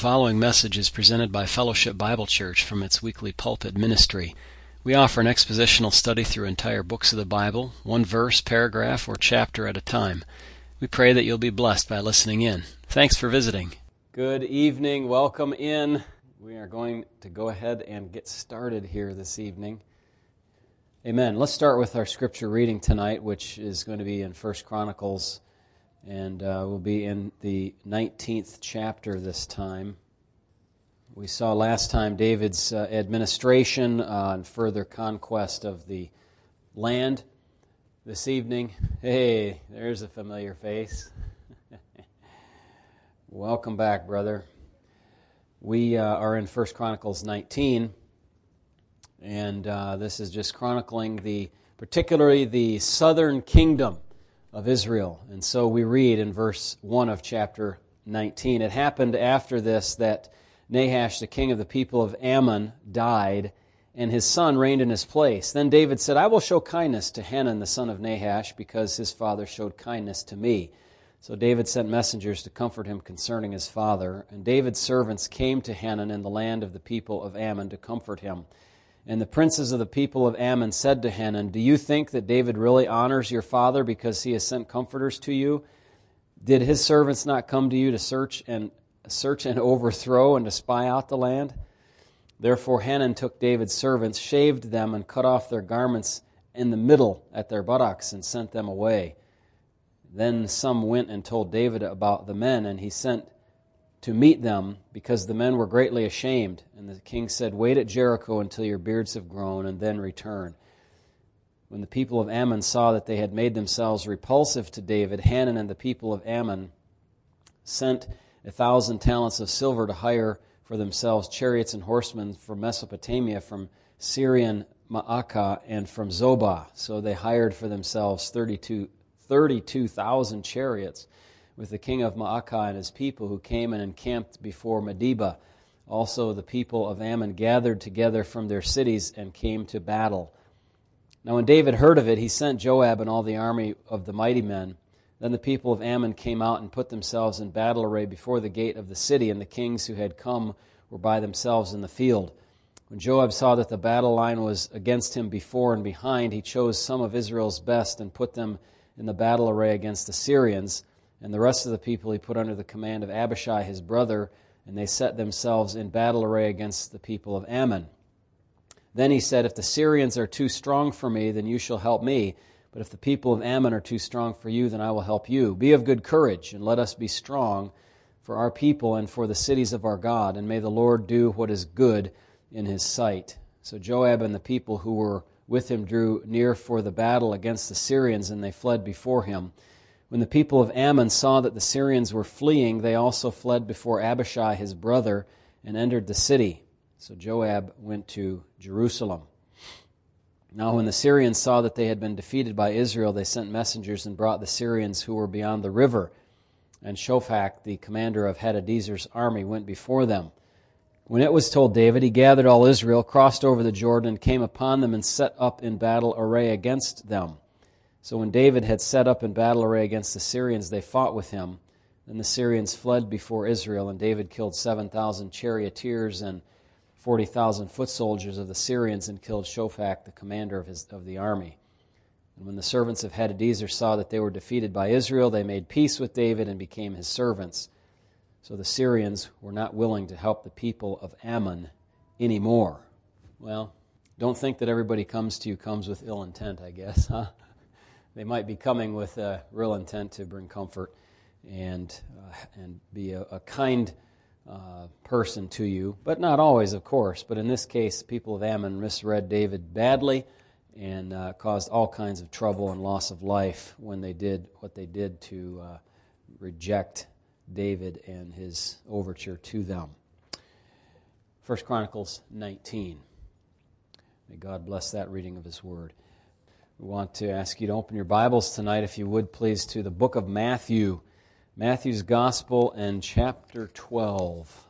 following message is presented by Fellowship Bible Church from its weekly pulpit ministry. We offer an expositional study through entire books of the Bible, one verse, paragraph, or chapter at a time. We pray that you'll be blessed by listening in. Thanks for visiting. Good evening. Welcome in. We are going to go ahead and get started here this evening. Amen. Let's start with our scripture reading tonight, which is going to be in First Chronicles and uh, we'll be in the 19th chapter this time. We saw last time David's uh, administration uh, and further conquest of the land. This evening, hey, there's a familiar face. Welcome back, brother. We uh, are in 1 Chronicles 19, and uh, this is just chronicling the, particularly the southern kingdom of Israel. And so we read in verse 1 of chapter 19 It happened after this that Nahash, the king of the people of Ammon, died, and his son reigned in his place. Then David said, I will show kindness to Hanun, the son of Nahash, because his father showed kindness to me. So David sent messengers to comfort him concerning his father. And David's servants came to Hanun in the land of the people of Ammon to comfort him. And the princes of the people of Ammon said to Hanun, Do you think that David really honors your father because he has sent comforters to you? Did his servants not come to you to search and search and overthrow and to spy out the land? Therefore Hanun took David's servants, shaved them, and cut off their garments in the middle at their buttocks, and sent them away. Then some went and told David about the men, and he sent to meet them because the men were greatly ashamed. And the king said, Wait at Jericho until your beards have grown, and then return. When the people of Ammon saw that they had made themselves repulsive to David, Hanan and the people of Ammon sent a thousand talents of silver to hire for themselves chariots and horsemen from Mesopotamia, from Syrian Maacah, and from Zobah. So they hired for themselves 32,000 32, chariots with the king of Maacah and his people who came and encamped before Medeba. Also, the people of Ammon gathered together from their cities and came to battle. Now, when David heard of it, he sent Joab and all the army of the mighty men. Then the people of Ammon came out and put themselves in battle array before the gate of the city, and the kings who had come were by themselves in the field. When Joab saw that the battle line was against him before and behind, he chose some of Israel's best and put them in the battle array against the Syrians. And the rest of the people he put under the command of Abishai his brother, and they set themselves in battle array against the people of Ammon. Then he said, If the Syrians are too strong for me, then you shall help me. But if the people of Ammon are too strong for you, then I will help you. Be of good courage, and let us be strong for our people and for the cities of our God, and may the Lord do what is good in his sight. So Joab and the people who were with him drew near for the battle against the Syrians, and they fled before him. When the people of Ammon saw that the Syrians were fleeing, they also fled before Abishai his brother and entered the city. So Joab went to Jerusalem. Now, when the Syrians saw that they had been defeated by Israel, they sent messengers and brought the Syrians who were beyond the river. And Shophach, the commander of Hadadezer's army, went before them. When it was told David, he gathered all Israel, crossed over the Jordan, came upon them, and set up in battle array against them. So when David had set up in battle array against the Syrians, they fought with him. Then the Syrians fled before Israel, and David killed 7,000 charioteers and 40,000 foot soldiers of the Syrians and killed Shophach, the commander of, his, of the army. And when the servants of Hadadezer saw that they were defeated by Israel, they made peace with David and became his servants. So the Syrians were not willing to help the people of Ammon anymore. Well, don't think that everybody comes to you comes with ill intent, I guess, huh? They might be coming with a real intent to bring comfort and, uh, and be a, a kind uh, person to you, but not always, of course. But in this case, people of Ammon misread David badly and uh, caused all kinds of trouble and loss of life when they did what they did to uh, reject David and his overture to them. 1 Chronicles 19. May God bless that reading of his word. We want to ask you to open your Bibles tonight, if you would please, to the book of Matthew, Matthew's Gospel and chapter 12.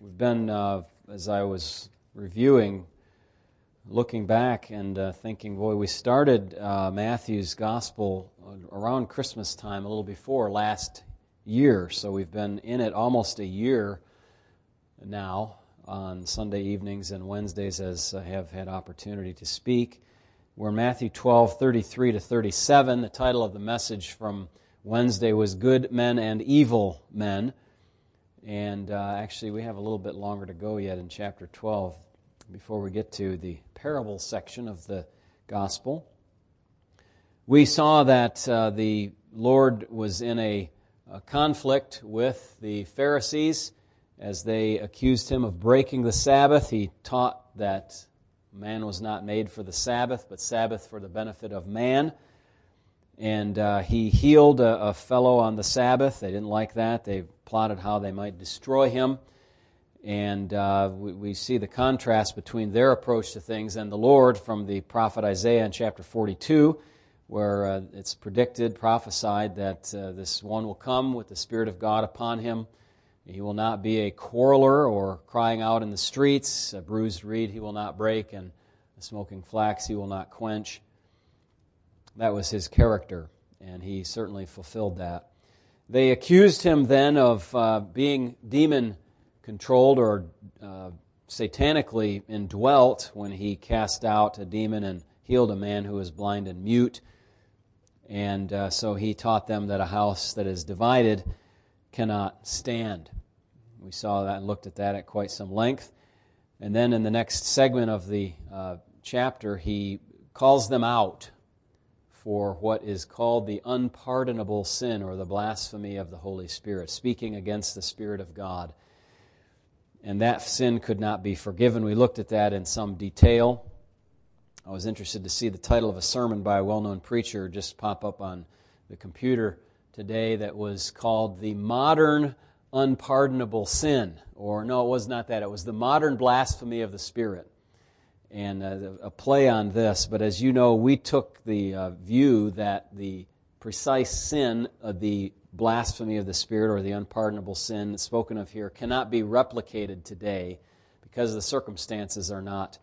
We've been, uh, as I was reviewing, looking back and uh, thinking, boy, we started uh, Matthew's Gospel around Christmas time, a little before last year. So we've been in it almost a year now on Sunday evenings and Wednesdays as I have had opportunity to speak. We're Matthew 12, 33 to 37. The title of the message from Wednesday was Good Men and Evil Men. And uh, actually, we have a little bit longer to go yet in chapter 12 before we get to the parable section of the gospel. We saw that uh, the Lord was in a, a conflict with the Pharisees as they accused him of breaking the Sabbath. He taught that man was not made for the Sabbath, but Sabbath for the benefit of man. And uh, he healed a, a, fellow on the Sabbath. They didn't like that. They plotted how they might destroy him. And uh, we, we, see the contrast between their approach to things and the Lord from the prophet Isaiah in chapter 42, where uh, it's predicted, prophesied, that uh, this one will come with the Spirit of God upon him he will not be a quarreler or crying out in the streets. A bruised reed he will not break, and a smoking flax he will not quench. That was his character, and he certainly fulfilled that. They accused him then of uh, being demon controlled or uh, satanically indwelt when he cast out a demon and healed a man who was blind and mute. And uh, so he taught them that a house that is divided cannot stand. We saw that and looked at that at quite some length. And then in the next segment of the uh, chapter, he calls them out for what is called the unpardonable sin or the blasphemy of the Holy Spirit, speaking against the Spirit of God. And that sin could not be forgiven. We looked at that in some detail. I was interested to see the title of a sermon by a well known preacher just pop up on the computer today that was called The Modern Unpardonable Sin. Or, no, it was not that. It was The Modern Blasphemy of the Spirit. And uh, a play on this. But as you know, we took the uh, view that the precise sin of the blasphemy of the Spirit or the unpardonable sin spoken of here cannot be replicated today because the circumstances are not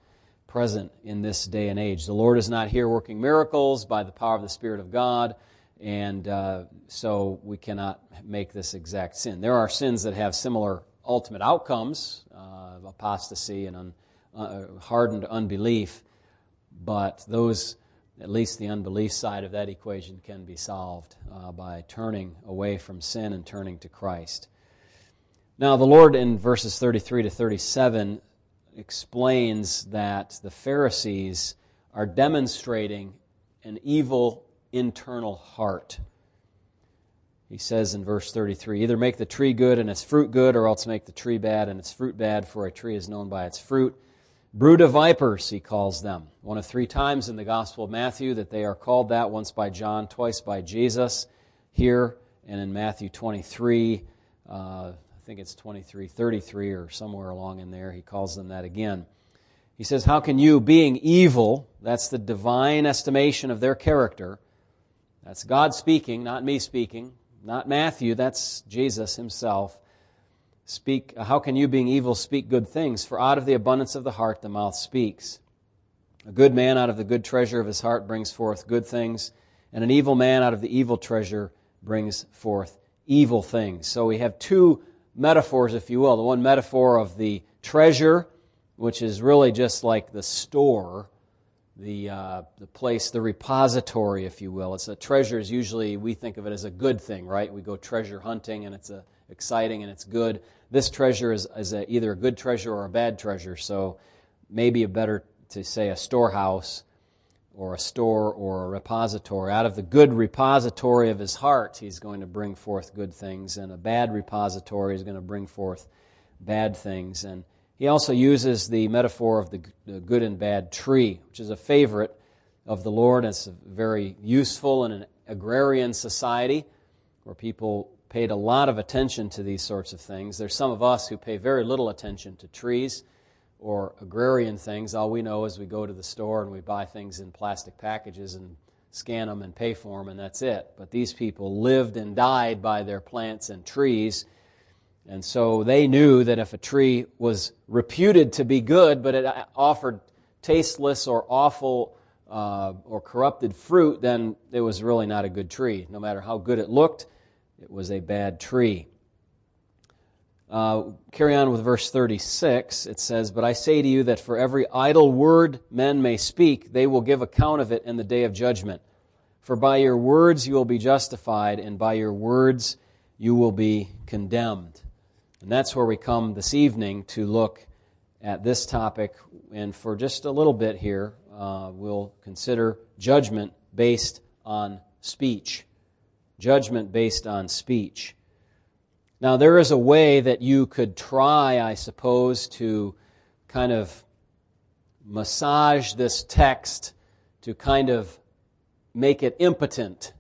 present in this day and age. The Lord is not here working miracles by the power of the Spirit of God and uh, so we cannot make this exact sin. There are sins that have similar ultimate outcomes, uh, apostasy and un, uh, hardened unbelief, but those, at least the unbelief side of that equation, can be solved uh, by turning away from sin and turning to Christ. Now, the Lord in verses 33 to 37 explains that the Pharisees are demonstrating an evil internal heart. He says in verse 33 either make the tree good and its fruit good, or else make the tree bad and its fruit bad, for a tree is known by its fruit. Brood of vipers, he calls them. One of three times in the Gospel of Matthew that they are called that, once by John, twice by Jesus. Here and in Matthew 23, uh, I think it's 23, 33 or somewhere along in there, he calls them that again. He says, How can you, being evil, that's the divine estimation of their character, that's God speaking, not me speaking, not Matthew, that's Jesus himself. Speak, how can you, being evil, speak good things? For out of the abundance of the heart the mouth speaks. A good man out of the good treasure of his heart brings forth good things, and an evil man out of the evil treasure brings forth evil things. So we have two metaphors, if you will. The one metaphor of the treasure, which is really just like the store the, uh, the place, the repository, if you will. It's a treasure is usually, we think of it as a good thing, right? We go treasure hunting and it's a, exciting and it's good. This treasure is, is a, either a good treasure or a bad treasure. So maybe a better to say a storehouse or a store or a repository. Out of the good repository of his heart, he's going to bring forth good things, and a bad repository is going to bring forth bad things. And he also uses the metaphor of the good and bad tree, which is a favorite of the Lord. It's very useful in an agrarian society where people paid a lot of attention to these sorts of things. There's some of us who pay very little attention to trees or agrarian things. All we know is we go to the store and we buy things in plastic packages and scan them and pay for them, and that's it. But these people lived and died by their plants and trees and so they knew that if a tree was reputed to be good, but it offered tasteless or awful uh, or corrupted fruit, then it was really not a good tree. No matter how good it looked, it was a bad tree. Uh, carry on with verse 36. It says, But I say to you that for every idle word men may speak, they will give account of it in the day of judgment. For by your words you will be justified, and by your words you will be condemned. And that's where we come this evening to look at this topic. And for just a little bit here, uh, we'll consider judgment based on speech. Judgment based on speech. Now, there is a way that you could try, I suppose, to kind of massage this text to kind of make it impotent.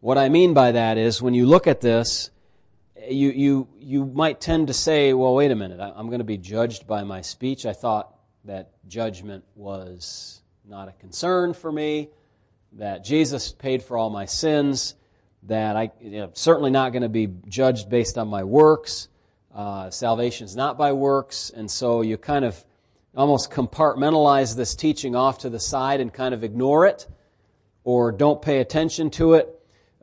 What I mean by that is when you look at this, you, you, you might tend to say, well, wait a minute, I'm going to be judged by my speech. I thought that judgment was not a concern for me, that Jesus paid for all my sins that I you know, certainly not going to be judged based on my works. Uh, salvation is not by works, and so you kind of almost compartmentalize this teaching off to the side and kind of ignore it, or don't pay attention to it.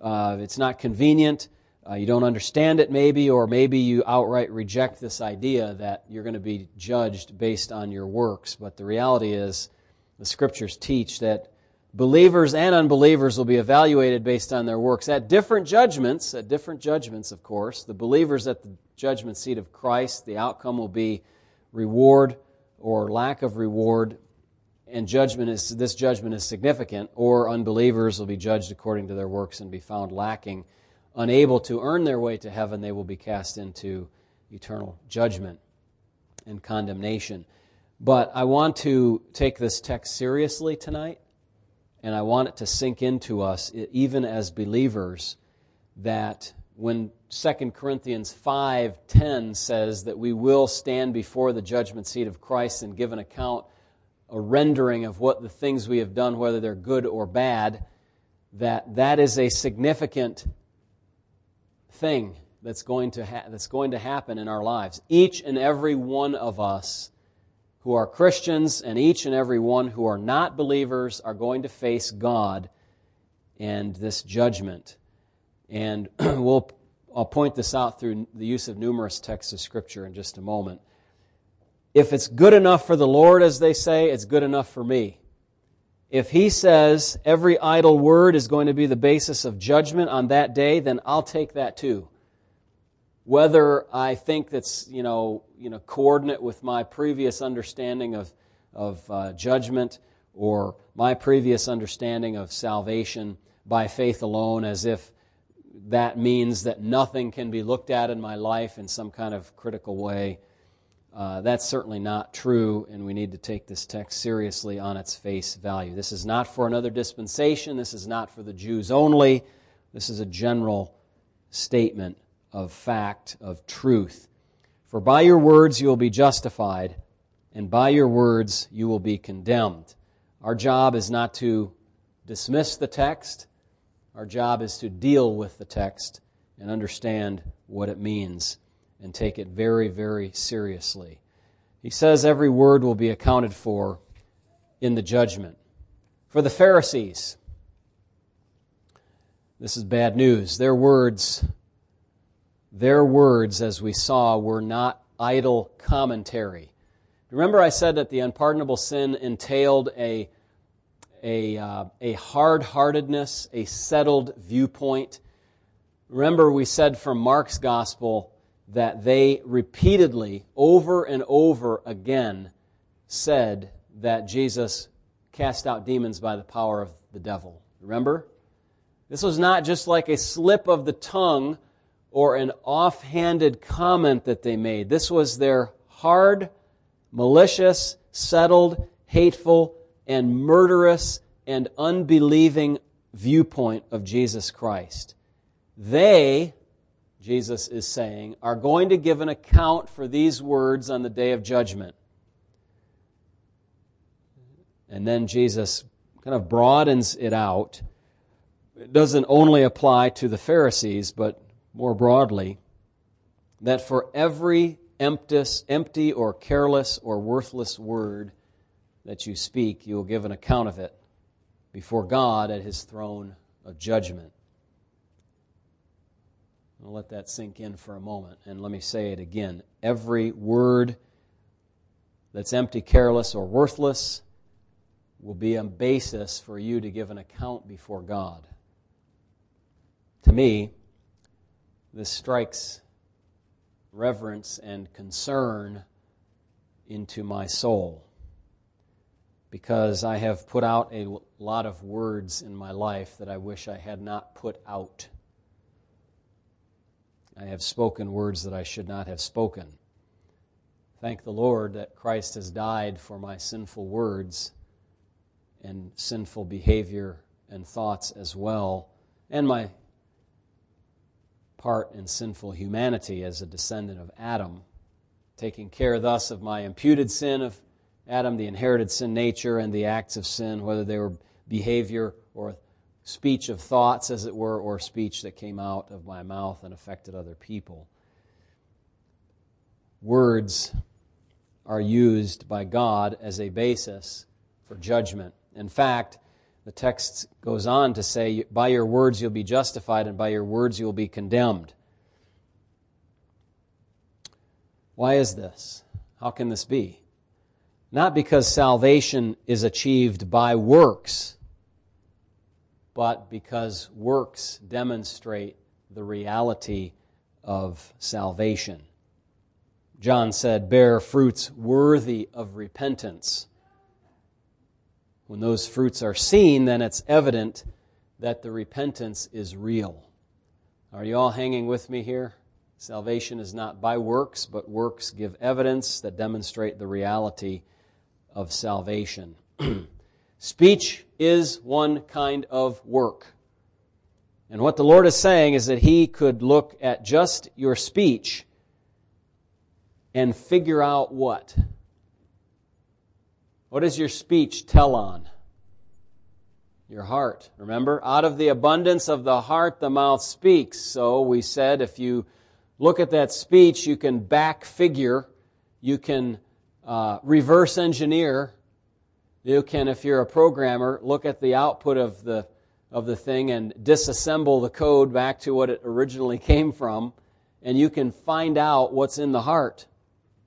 Uh, it's not convenient. Uh, you don't understand it, maybe, or maybe you outright reject this idea that you're going to be judged based on your works. But the reality is, the scriptures teach that believers and unbelievers will be evaluated based on their works at different judgments, at different judgments, of course. The believers at the judgment seat of Christ, the outcome will be reward or lack of reward, and judgment is this judgment is significant, or unbelievers will be judged according to their works and be found lacking, unable to earn their way to heaven, they will be cast into eternal judgment and condemnation. But I want to take this text seriously tonight and I want it to sink into us, even as believers, that when 2 Corinthians 5:10 says that we will stand before the judgment seat of Christ and give an account, a rendering of what the things we have done, whether they're good or bad, that that is a significant thing that's going to ha- that's going to happen in our lives. Each and every one of us who are Christians and each and every one who are not believers are going to face God and this judgment. And we'll, I'll point this out through the use of numerous texts of Scripture in just a moment. If it's good enough for the Lord, as they say, it's good enough for me. If He says every idle word is going to be the basis of judgment on that day, then I'll take that too whether I think that's you know you know coordinate with my previous understanding of of uh, judgment or my previous understanding of salvation by faith alone, as if that means that nothing can be looked at in my life in some kind of critical way. Uh, that's certainly not true, and we need to take this text seriously on its face value. This is not for another dispensation. This is not for the Jews only. This is a general statement of fact, of truth. For by your words you will be justified, and by your words you will be condemned. Our job is not to dismiss the text, our job is to deal with the text and understand what it means and take it very, very seriously. He says every word will be accounted for in the judgment. For the Pharisees, this is bad news. Their words their words, as we saw, were not idle commentary. Remember, I said that the unpardonable sin entailed a, a, uh, a hard heartedness, a settled viewpoint. Remember, we said from Mark's gospel that they repeatedly, over and over again, said that Jesus cast out demons by the power of the devil. Remember? This was not just like a slip of the tongue or an offhanded comment that they made. This was their hard, malicious, settled, hateful, and murderous and unbelieving viewpoint of Jesus Christ. They, Jesus is saying, are going to give an account for these words on the day of judgment. And then Jesus kind of broadens it out. It doesn't only apply to the Pharisees, but more broadly, that for every empty or careless or worthless word that you speak, you will give an account of it before God at his throne of judgment. I'll let that sink in for a moment. And let me say it again. Every word that's empty, careless, or worthless will be a basis for you to give an account before God. To me, this strikes reverence and concern into my soul because I have put out a lot of words in my life that I wish I had not put out. I have spoken words that I should not have spoken. Thank the Lord that Christ has died for my sinful words and sinful behavior and thoughts as well, and my part in sinful humanity as a descendant of Adam, taking care thus of my imputed sin of Adam, the inherited sin nature, and the acts of sin, whether they were behavior or speech of thoughts, as it were, or speech that came out of my mouth and affected other people. Words are used by God as a basis for judgment. In fact, the text goes on to say, By your words you'll be justified, and by your words you'll be condemned. Why is this? How can this be? Not because salvation is achieved by works, but because works demonstrate the reality of salvation. John said, Bear fruits worthy of repentance. When those fruits are seen, then it's evident that the repentance is real. Are you all hanging with me here? Salvation is not by works, but works give evidence that demonstrate the reality of salvation. Speech is one kind of work. And what the Lord is saying is that He could look at just your speech and figure out what? What does your speech tell on? Your heart. Remember, out of the abundance of the heart, the mouth speaks. So we said if you look at that speech, you can back figure, you can uh, reverse engineer, you can, if you're a programmer, look at the output of the of the thing and disassemble the code back to what it originally came from, and you can find out what's in the heart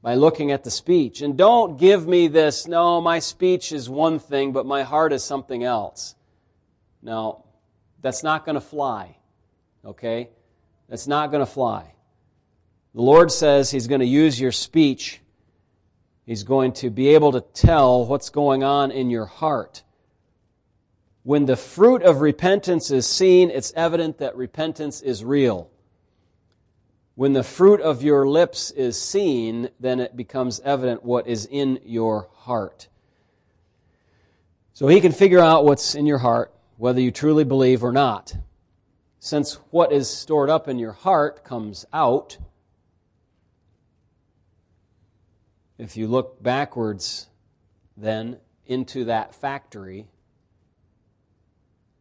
by looking at the speech. And don't give me this, no, my speech is one thing, but my heart is something else. Now, that's not going to fly. Okay? That's not going to fly. The Lord says He's going to use your speech. He's going to be able to tell what's going on in your heart. When the fruit of repentance is seen, it's evident that repentance is real. When the fruit of your lips is seen, then it becomes evident what is in your heart. So he can figure out what's in your heart, whether you truly believe or not. Since what is stored up in your heart comes out, if you look backwards then into that factory,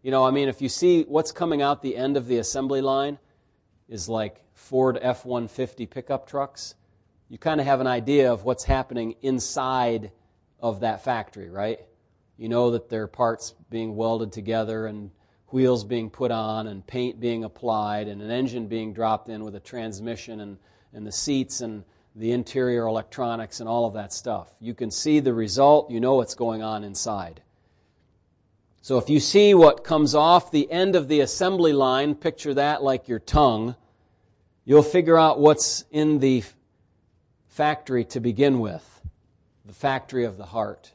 you know, I mean, if you see what's coming out the end of the assembly line is like Ford F 150 pickup trucks, you kind of have an idea of what's happening inside of that factory, right? You know that there are parts being welded together and wheels being put on and paint being applied and an engine being dropped in with a transmission and, and the seats and the interior electronics and all of that stuff. You can see the result, you know what's going on inside. So if you see what comes off the end of the assembly line, picture that like your tongue you'll figure out what's in the factory to begin with the factory of the heart.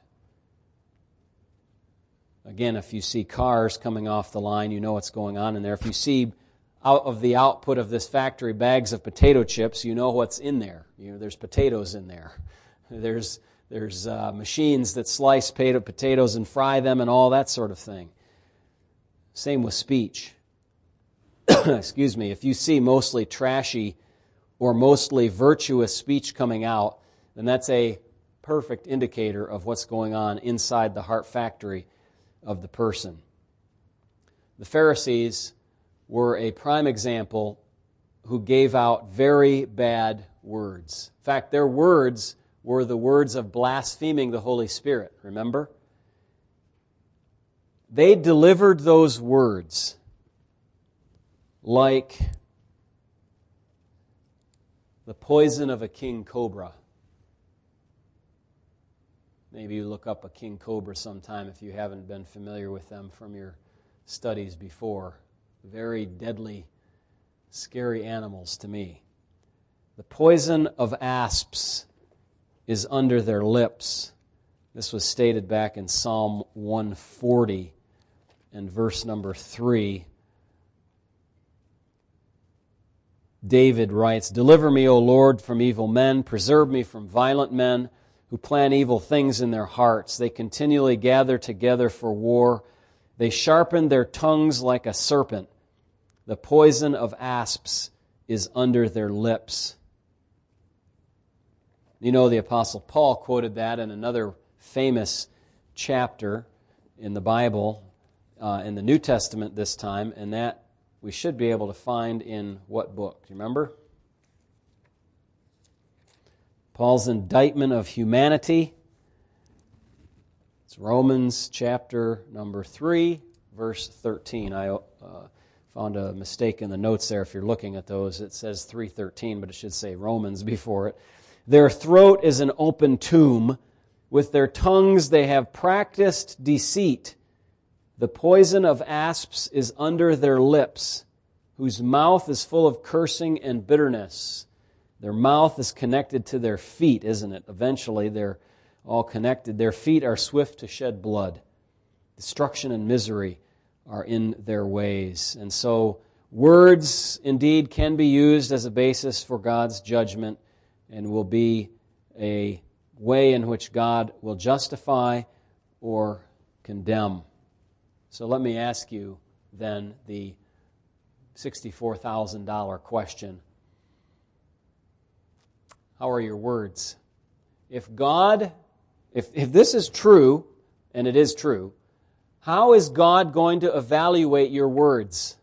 Again, if you see cars coming off the line, you know what's going on in there. If you see out of the output of this factory bags of potato chips, you know what's in there. You know, there's potatoes in there. There's, there's uh, machines that slice potatoes and fry them and all that sort of thing. Same with speech. excuse me, if you see mostly trashy or mostly virtuous speech coming out, then that's a perfect indicator of what's going on inside the heart factory of the person. The Pharisees were a prime example who gave out very bad words. In fact, their words were the words of blaspheming the Holy Spirit, remember? They delivered those words like the poison of a king cobra. Maybe you look up a king cobra sometime if you haven't been familiar with them from your studies before. Very deadly, scary animals to me. The poison of asps is under their lips. This was stated back in Psalm 140 and verse number 3. David writes, Deliver me, O Lord, from evil men, preserve me from violent men who plan evil things in their hearts. They continually gather together for war. They sharpen their tongues like a serpent. The poison of asps is under their lips. You know, the Apostle Paul quoted that in another famous chapter in the Bible, uh, in the New Testament this time, and that we should be able to find in what book? Do you remember? Paul's indictment of humanity. It's Romans chapter number 3, verse 13. I uh, found a mistake in the notes there if you're looking at those. It says 313, but it should say Romans before it. Their throat is an open tomb. With their tongues they have practiced deceit. The poison of asps is under their lips, whose mouth is full of cursing and bitterness. Their mouth is connected to their feet, isn't it? Eventually, they're all connected. Their feet are swift to shed blood. Destruction and misery are in their ways. And so, words indeed can be used as a basis for God's judgment and will be a way in which God will justify or condemn. So let me ask you then the $64,000 question How are your words? If God, if, if this is true, and it is true, how is God going to evaluate your words?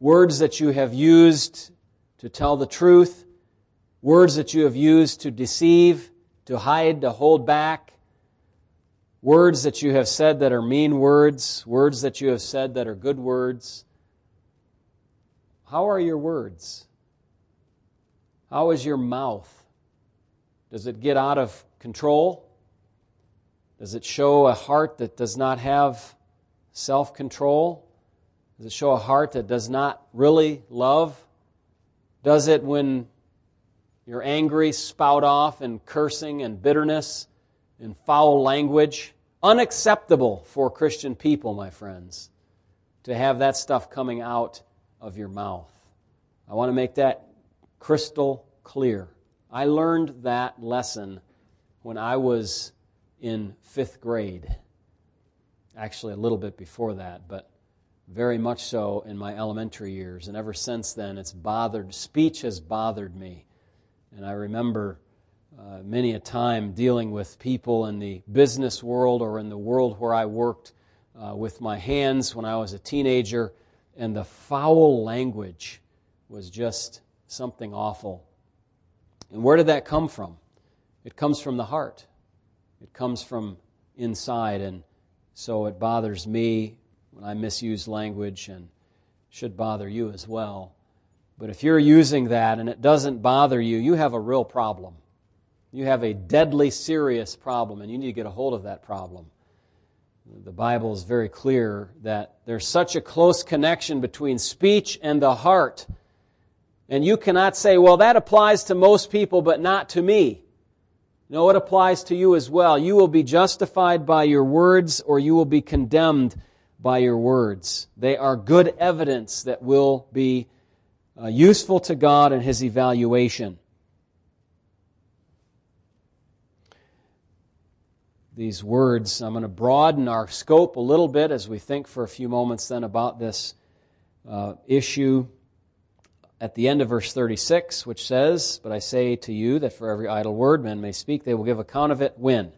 Words that you have used to tell the truth, words that you have used to deceive, to hide, to hold back, words that you have said that are mean words, words that you have said that are good words. How are your words? How is your mouth? Does it get out of control? Does it show a heart that does not have self control? Does it show a heart that does not really love? Does it when you're angry, spout off in cursing and bitterness and foul language? Unacceptable for Christian people, my friends, to have that stuff coming out of your mouth. I want to make that crystal clear. I learned that lesson when I was in fifth grade. Actually, a little bit before that, but very much so in my elementary years. And ever since then, it's bothered, speech has bothered me. And I remember uh, many a time dealing with people in the business world or in the world where I worked uh, with my hands when I was a teenager, and the foul language was just something awful. And where did that come from? It comes from the heart, it comes from inside. And so it bothers me when I misuse language and should bother you as well. But if you're using that and it doesn't bother you, you have a real problem. You have a deadly serious problem, and you need to get a hold of that problem. The Bible is very clear that there's such a close connection between speech and the heart. And you cannot say, well, that applies to most people, but not to me. No, it applies to you as well. You will be justified by your words, or you will be condemned by your words. They are good evidence that will be uh, useful to God in His evaluation. These words, I'm going to broaden our scope a little bit as we think for a few moments then about this uh, issue at the end of verse 36, which says, But I say to you that for every idle word men may speak, they will give account of it when?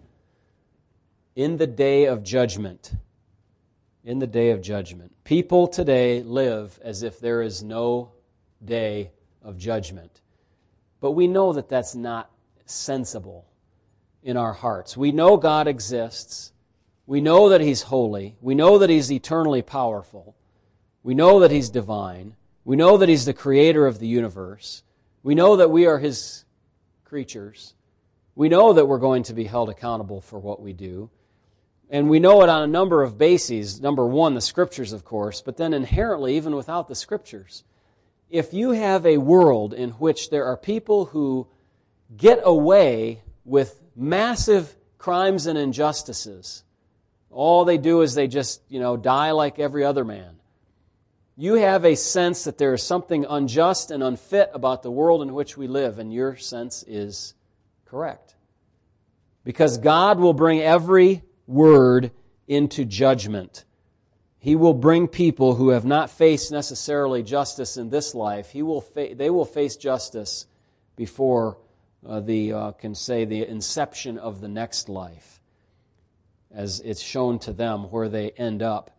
In the day of judgment in the day of judgment. People today live as if there is no day of judgment. But we know that that's not sensible in our hearts. We know God exists. We know that He's holy. We know that He's eternally powerful. We know that He's divine. We know that He's the creator of the universe. We know that we are His creatures. We know that we're going to be held accountable for what we do. And we know it on a number of bases. Number one, the scriptures, of course, but then inherently, even without the scriptures. If you have a world in which there are people who get away with massive crimes and injustices, all they do is they just, you know, die like every other man. You have a sense that there is something unjust and unfit about the world in which we live, and your sense is correct. Because God will bring every word into judgment. He will bring people who have not faced necessarily justice in this life. He will fa- they will face justice before uh, the uh, can say the inception of the next life, as it's shown to them where they end up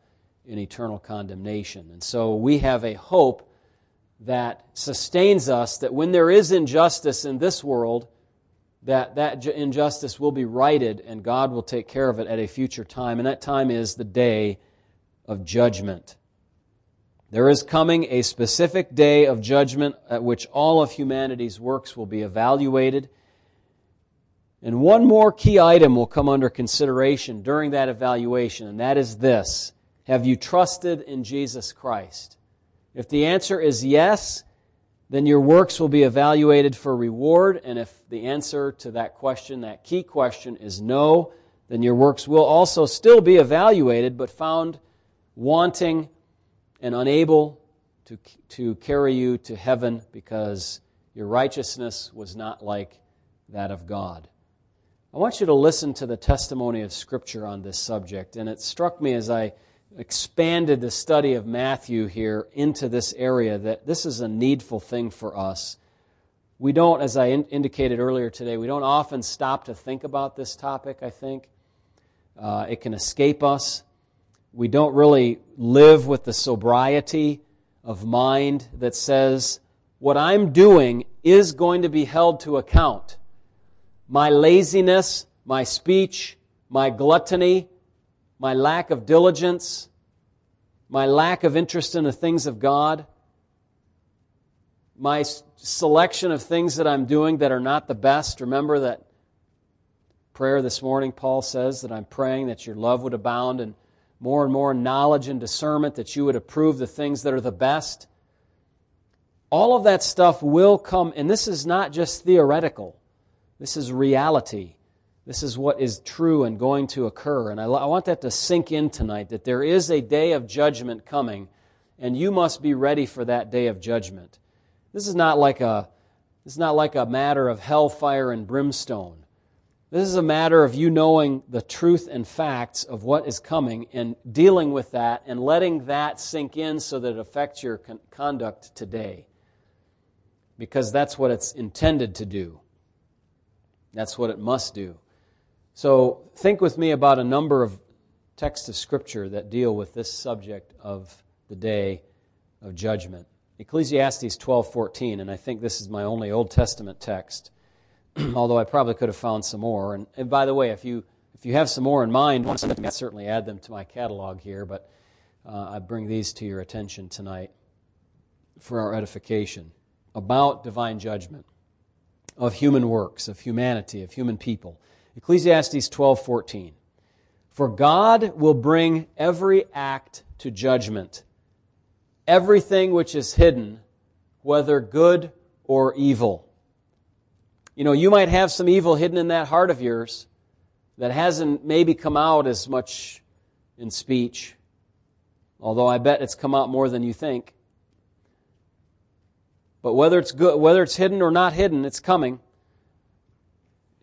in eternal condemnation. And so we have a hope that sustains us that when there is injustice in this world, that that injustice will be righted and God will take care of it at a future time. And that time is the day of judgment. There is coming a specific day of judgment at which all of humanity's works will be evaluated. And one more key item will come under consideration during that evaluation, and that is this Have you trusted in Jesus Christ? If the answer is yes, then your works will be evaluated for reward. And if the answer to that question, that key question, is no, then your works will also still be evaluated, but found wanting and unable to, to carry you to heaven because your righteousness was not like that of God. I want you to listen to the testimony of Scripture on this subject, and it struck me as I expanded the study of Matthew here into this area that this is a needful thing for us. We don't, as I in- indicated earlier today, we don't often stop to think about this topic, I think. Uh, it can escape us. We don't really live with the sobriety of mind that says, what I'm doing is going to be held to account. My laziness, my speech, my gluttony, my lack of diligence, my lack of interest in the things of God, my selection of things that I'm doing that are not the best. Remember that prayer this morning, Paul says that I'm praying that your love would abound and more and more knowledge and discernment, that you would approve the things that are the best. All of that stuff will come, and this is not just theoretical, this is reality. This is what is true and going to occur. And I, I, want that to sink in tonight that there is a day of judgment coming, and you must be ready for that day of judgment. This is not like a, this is not like a matter of hellfire and brimstone. This is a matter of you knowing the truth and facts of what is coming and dealing with that and letting that sink in so that it affects your con- conduct today. Because that's what it's intended to do. That's what it must do. So think with me about a number of texts of Scripture that deal with this subject of the day of judgment. Ecclesiastes 12:14, and I think this is my only Old Testament text, although I probably could have found some more. And, and, by the way, if you if you have some more in mind, want to I'll certainly add them to my catalog here. But uh, I bring these to your attention tonight for our edification about divine judgment of human works, of humanity, of human people. Ecclesiastes 12:14. For God will bring every act to judgment, everything which is hidden, whether good or evil. You know, you might have some evil hidden in that heart of yours that hasn't maybe come out as much in speech, although I bet it's come out more than you think. But whether it's good, whether it's hidden or not hidden, it's coming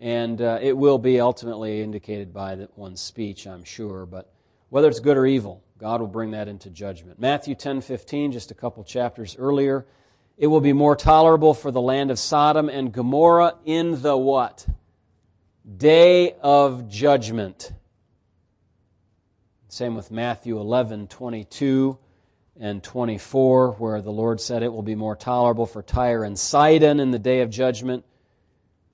and uh, it will be ultimately indicated by one's speech, I'm sure. But whether it's good or evil, God will bring that into judgment. Matthew 10:15, just a couple chapters earlier, it will be more tolerable for the land of Sodom and Gomorrah in the what? Day of judgment. Same with Matthew 11:22 and 24, where the Lord said it will be more tolerable for Tyre and Sidon in the day of judgment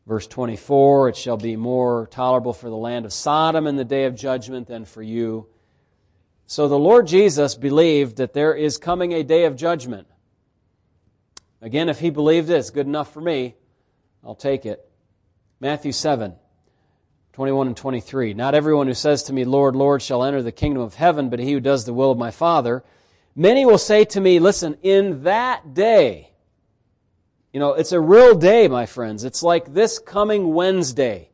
Verse 24, it shall be more tolerable for the land of Sodom in the day of judgment than for you. So the Lord Jesus believed that there is coming a day of judgment. Again, if he believed it, it's good enough for me. I'll take it. Matthew 7, 21 and 23. Not everyone who says to me, Lord, Lord, shall enter the kingdom of heaven, but he who does the will of my Father. Many will say to me, listen, in that day, you know, it's a real day, my friends. It's like this coming Wednesday.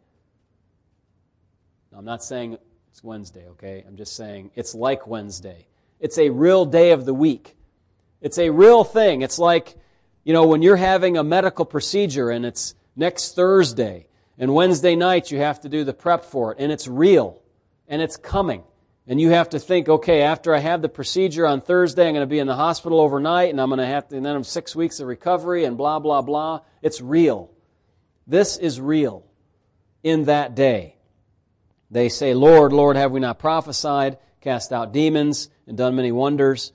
I'm not saying it's Wednesday, okay? I'm just saying it's like Wednesday. It's a real day of the week. It's a real thing. It's like, you know, when you're having a medical procedure and it's next Thursday, and Wednesday night you have to do the prep for it, and it's real, and it's coming. And you have to think, okay, after I have the procedure on Thursday, I'm going to be in the hospital overnight, and I'm going to have to, and then I'm six weeks of recovery, and blah, blah, blah. It's real. This is real in that day. They say, Lord, Lord, have we not prophesied, cast out demons, and done many wonders?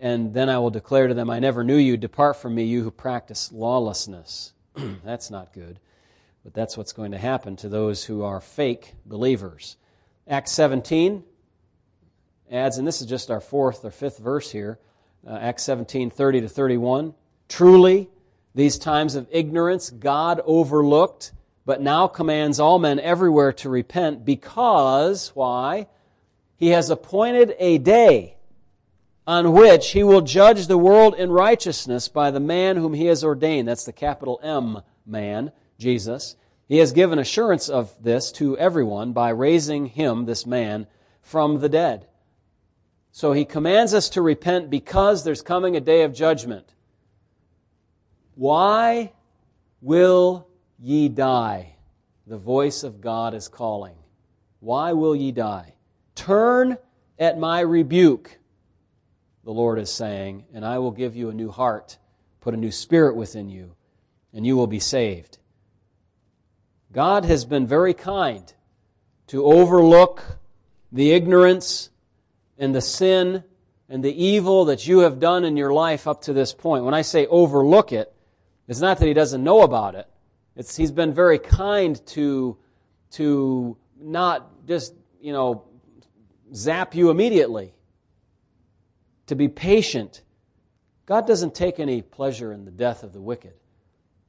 And then I will declare to them, I never knew you. Depart from me, you who practice lawlessness. that's not good. But that's what's going to happen to those who are fake believers. Acts 17 adds, and this is just our fourth or fifth verse here, uh, Acts 17, 30 to 31. Truly, these times of ignorance God overlooked but now commands all men everywhere to repent because, why? He has appointed a day on which he will judge the world in righteousness by the man whom he has ordained. That's the capital M man, Jesus. He has given assurance of this to everyone by raising him, this man, from the dead. So he commands us to repent because there's coming a day of judgment. Why will ye die? The voice of God is calling. Why will ye die? Turn at my rebuke, the Lord is saying, and I will give you a new heart, put a new spirit within you, and you will be saved. God has been very kind to overlook the ignorance and the sin and the evil that you have done in your life up to this point. When I say overlook it, it's not that He doesn't know about it. It's, he's been very kind to, to not just, you know, zap you immediately, to be patient. God doesn't take any pleasure in the death of the wicked,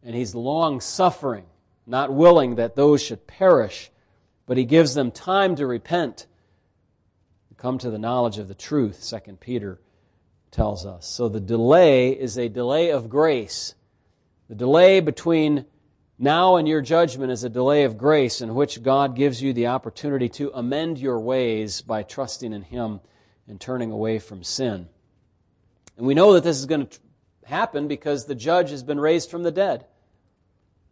and He's long suffering, not willing that those should perish, but He gives them time to repent, come to the knowledge of the truth, 2 Peter tells us. So the delay is a delay of grace. The delay between now and your judgment is a delay of grace in which God gives you the opportunity to amend your ways by trusting in Him and turning away from sin. And we know that this is going to happen because the judge has been raised from the dead.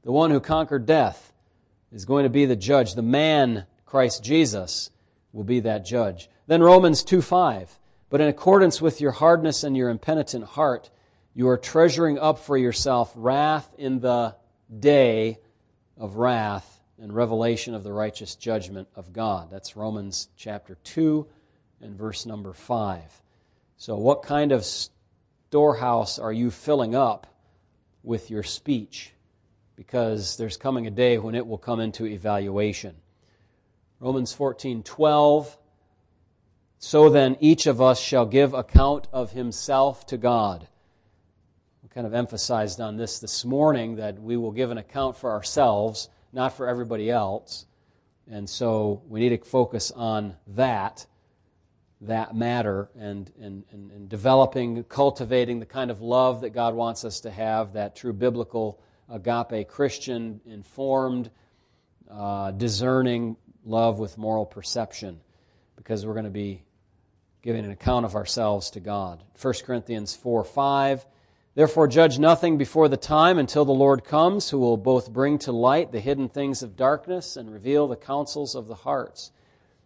The one who conquered death is going to be the judge. The man, Christ Jesus, will be that judge. Then Romans 2 5. But in accordance with your hardness and your impenitent heart, you are treasuring up for yourself wrath in the day of wrath and revelation of the righteous judgment of God. That's Romans chapter 2 and verse number 5. So, what kind of storehouse are you filling up with your speech? Because there's coming a day when it will come into evaluation. Romans 14 12. So then, each of us shall give account of himself to God We kind of emphasized on this this morning that we will give an account for ourselves, not for everybody else. And so we need to focus on that, that matter, and, and, and, and developing, cultivating the kind of love that God wants us to have, that true biblical agape Christian, informed, uh, discerning love with moral perception, because we're going to be giving an account of ourselves to God. 1 Corinthians 4 5 Therefore, judge nothing before the time until the Lord comes, who will both bring to light the hidden things of darkness and reveal the counsels of the hearts.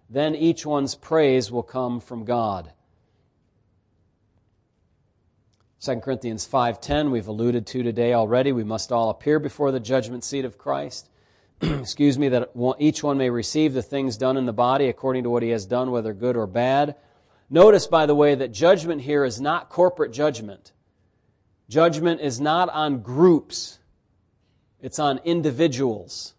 Then each one's praise will come from God. 2 Corinthians 5:10 we've alluded to today already we must all appear before the judgment seat of Christ excuse me that each one may receive the things done in the body according to what he has done whether good or bad notice by the way that judgment here is not corporate judgment Judgment is not on groups, it's on individuals.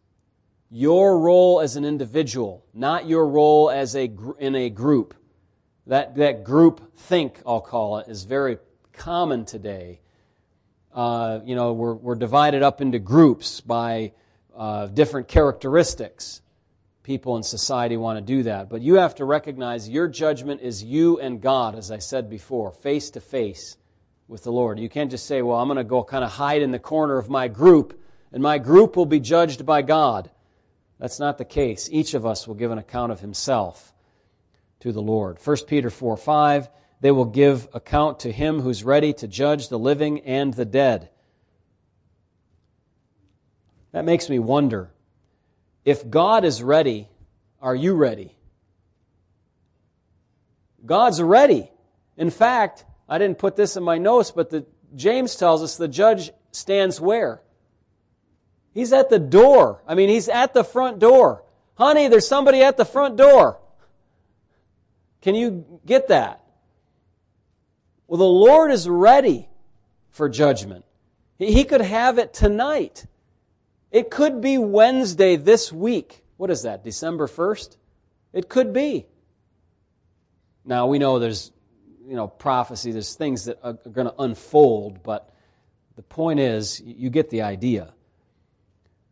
Your role as an individual, not your role as a, in a group. That, that group think, I'll call it, is very common today. uh, you know, we're, we're divided up into groups by uh, different characteristics. People in society want to do that. But you have to recognize your judgment is you and God, as I said before, face to face with the Lord. You can't just say, well, I'm going to go kind of hide in the corner of my group, and my group will be judged by God. That's not the case. Each of us will give an account of himself to the Lord. 1 Peter 4 5, they will give account to him who's ready to judge the living and the dead. That makes me wonder if God is ready, are you ready? God's ready. In fact, I didn't put this in my notes, but the, James tells us the judge stands where? He's at the door. I mean, he's at the front door. Honey, there's somebody at the front door. Can you get that? Well, the Lord is ready for judgment. He could have it tonight. It could be Wednesday this week. What is that, December 1st? It could be. Now, we know there's, you know, prophecy, there's things that are going to unfold, but the point is, you get the idea.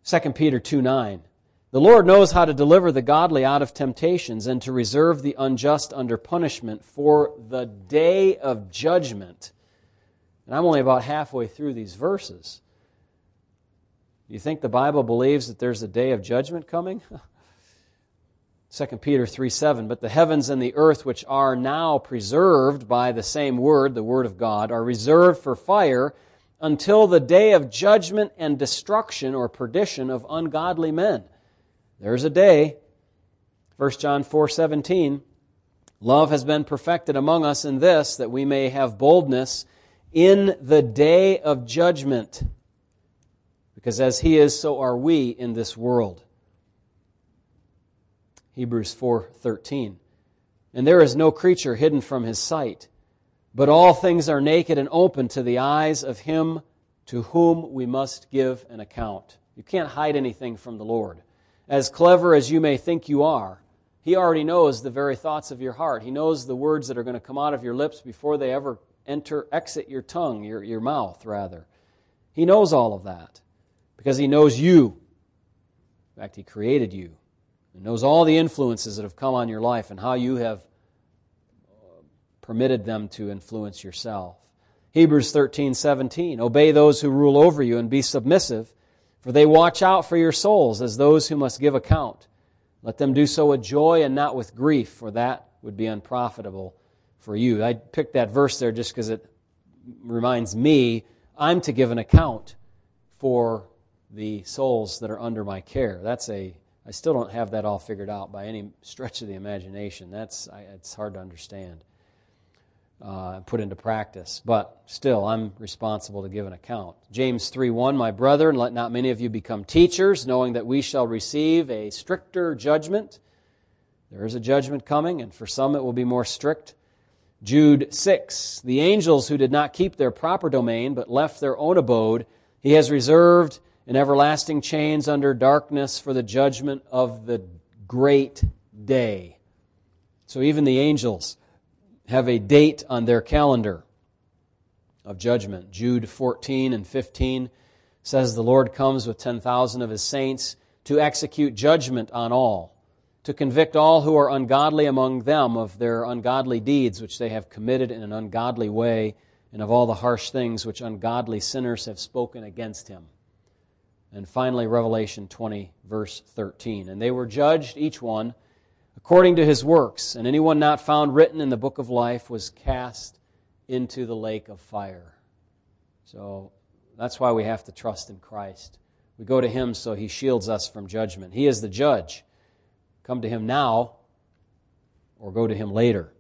2 Peter 2 9. The Lord knows how to deliver the godly out of temptations and to reserve the unjust under punishment for the day of judgment. And I'm only about halfway through these verses. Do you think the Bible believes that there's a day of judgment coming? 2 Peter 3 7. But the heavens and the earth, which are now preserved by the same word, the word of God, are reserved for fire until the day of judgment and destruction or perdition of ungodly men. There's a day. 1 John 4:17 Love has been perfected among us in this that we may have boldness in the day of judgment. Because as he is so are we in this world. Hebrews 4:13 And there is no creature hidden from his sight but all things are naked and open to the eyes of him to whom we must give an account. You can't hide anything from the Lord. As clever as you may think you are, he already knows the very thoughts of your heart. He knows the words that are going to come out of your lips before they ever enter, exit your tongue, your, your mouth, rather. He knows all of that because he knows you. In fact, he created you. He knows all the influences that have come on your life and how you have uh, permitted them to influence yourself. Hebrews 13, 17. Obey those who rule over you and be submissive, for they watch out for your souls as those who must give account. Let them do so with joy and not with grief, for that would be unprofitable for you. I picked that verse there just because it reminds me I'm to give an account for the souls that are under my care. That's a I still don't have that all figured out by any stretch of the imagination. That's I, it's hard to understand uh, put into practice. But still, I'm responsible to give an account. James 3 1, my brethren, let not many of you become teachers, knowing that we shall receive a stricter judgment. There is a judgment coming, and for some it will be more strict. Jude 6, the angels who did not keep their proper domain, but left their own abode, he has reserved in everlasting chains under darkness for the judgment of the great day. So even the angels have a date on their calendar of judgment. Jude 14 and 15 says the Lord comes with 10,000 of his saints to execute judgment on all, to convict all who are ungodly among them of their ungodly deeds which they have committed in an ungodly way, and of all the harsh things which ungodly sinners have spoken against him. And finally, Revelation 20, verse 13. And they were judged, each one, according to his works, and anyone not found written in the book of life was cast into the lake of fire. So that's why we have to trust in Christ. We go to him so he shields us from judgment. He is the judge. Come to him now or go to him later.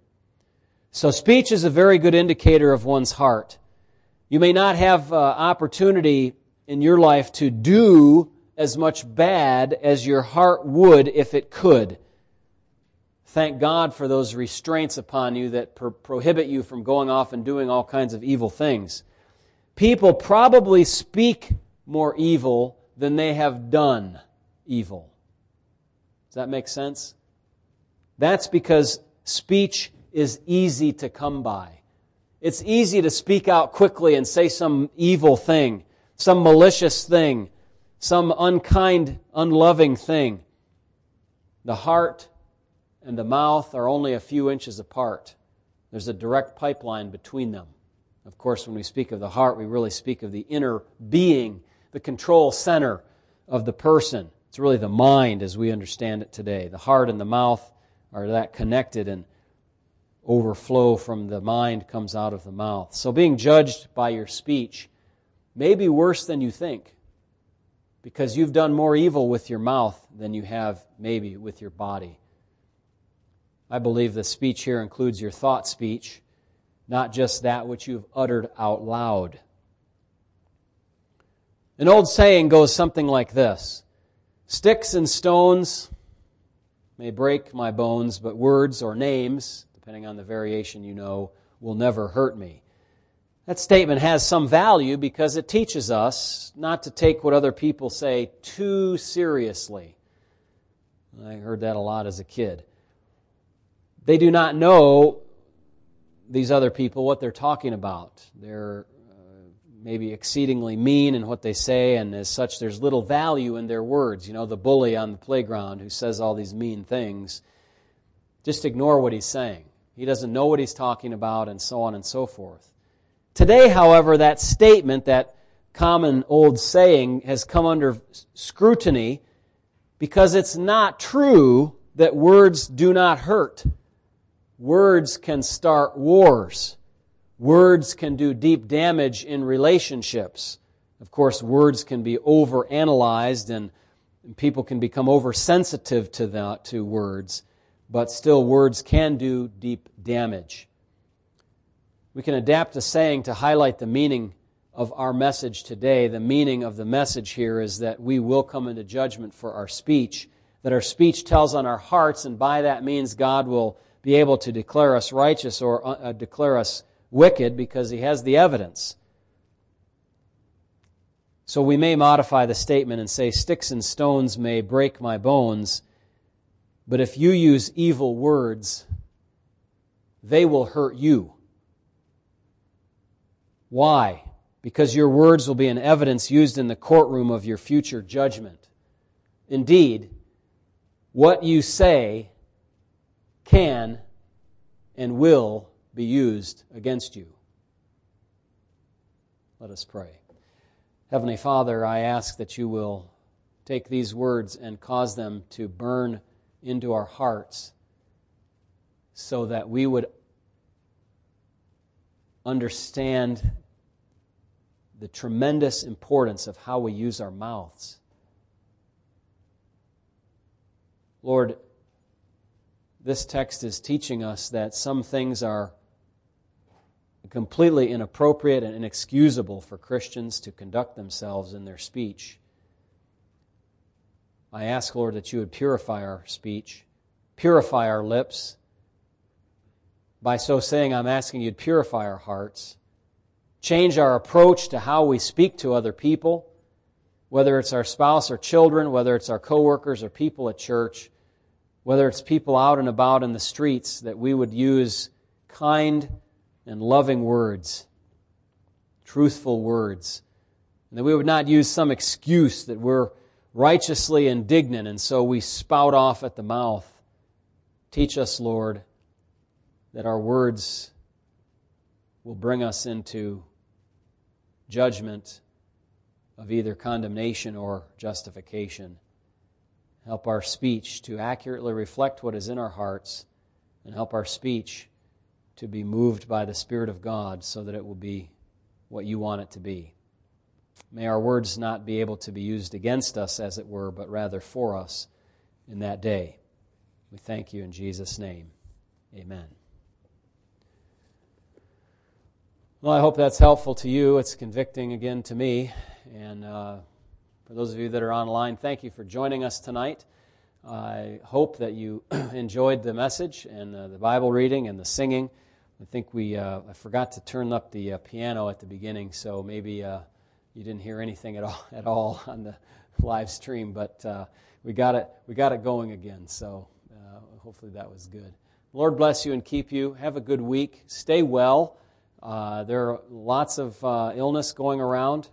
So speech is a very good indicator of one's heart. You may not have uh, opportunity in your life to do as much bad as your heart would if it could. Thank God for those restraints upon you that pro- prohibit you from going off and doing all kinds of evil things. People probably speak more evil than they have done evil. Does that make sense? That's because speech is easy to come by. It's easy to speak out quickly and say some evil thing, some malicious thing, some unkind, unloving thing. The heart and the mouth are only a few inches apart. There's a direct pipeline between them. Of course, when we speak of the heart, we really speak of the inner being, the control center of the person. It's really the mind as we understand it today. The heart and the mouth are that connected and overflow from the mind comes out of the mouth. So being judged by your speech may be worse than you think because you've done more evil with your mouth than you have maybe with your body. I believe the speech here includes your thought speech, not just that which you've uttered out loud. An old saying goes something like this Sticks and stones may break my bones, but words or names depending on the variation you know, will never hurt me. That statement has some value because it teaches us not to take what other people say too seriously. I heard that a lot as a kid. They do not know, these other people, what they're talking about. They're uh, maybe exceedingly mean in what they say, and as such, there's little value in their words. You know, the bully on the playground who says all these mean things. Just ignore what he's saying. He doesn't know what he's talking about, and so on and so forth. Today, however, that statement, that common old saying, has come under scrutiny because it's not true that words do not hurt. Words can start wars. Words can do deep damage in relationships. Of course, words can be overanalyzed and people can become oversensitive to, the, to words but still words can do deep damage. We can adapt a saying to highlight the meaning of our message today. The meaning of the message here is that we will come into judgment for our speech, that our speech tells on our hearts, and by that means God will be able to declare us righteous or uh, uh declare us wicked because He has the evidence. So we may modify the statement and say, Sticks and stones may break my bones but if you use evil words, they will hurt you. Why? Because your words will be an evidence used in the courtroom of your future judgment. Indeed, what you say can and will be used against you. Let us pray. Heavenly Father, I ask that you will take these words and cause them to burn into our hearts so that we would understand the tremendous importance of how we use our mouths. Lord, this text is teaching us that some things are completely inappropriate and inexcusable for Christians to conduct themselves in their speech. I ask, Lord, that you would purify our speech, purify our lips. By so saying, I'm asking you to purify our hearts, change our approach to how we speak to other people, whether it's our spouse or children, whether it's our coworkers or people at church, whether it's people out and about in the streets, that we would use kind and loving words, truthful words, and that we would not use some excuse that we're righteously indignant, and so we spout off at the mouth. Teach us, Lord, that our words will bring us into judgment of either condemnation or justification. Help our speech to accurately reflect what is in our hearts, and help our speech to be moved by the Spirit of God so that it will be what you want it to be. May our words not be able to be used against us, as it were, but rather for us in that day. We thank you in Jesus' name. Amen. Well, I hope that's helpful to you. It's convicting again to me. And uh, for those of you that are online, thank you for joining us tonight. I hope that you enjoyed the message and uh, the Bible reading and the singing. I think we uh, I forgot to turn up the uh, piano at the beginning, so maybe uh, you didn't hear anything at all at all on the live stream, but uh, we got it we got it going again. So hopefully that was good. Lord bless you and keep you. Have a good week. Stay well. Uh, there are lots of uh, illness going around,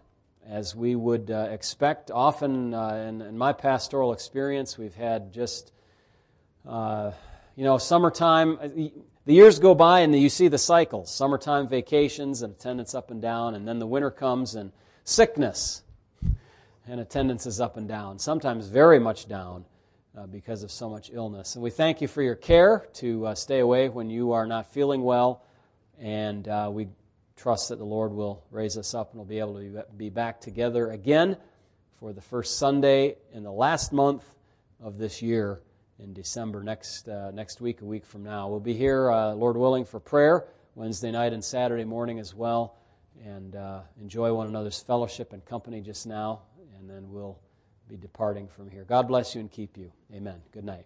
as we would uh, expect. Often, uh, in, in, my pastoral experience, we've had just, uh, you know, summertime. The years go by and you see the cycles summertime vacations and attendance up and down, and then the winter comes and sickness and attendance is up and down, sometimes very much down because of so much illness. And we thank you for your care to stay away when you are not feeling well, and uh, we trust that the Lord will raise us up and we'll be able to be back together again for the first Sunday in the last month of this year in December next, uh, next week, a week from now. We'll be here, uh, Lord willing, for prayer Wednesday night and Saturday morning as well, and uh, enjoy one another's fellowship and company just now, and then we'll be departing from here. God bless you and keep you. Amen. Good night.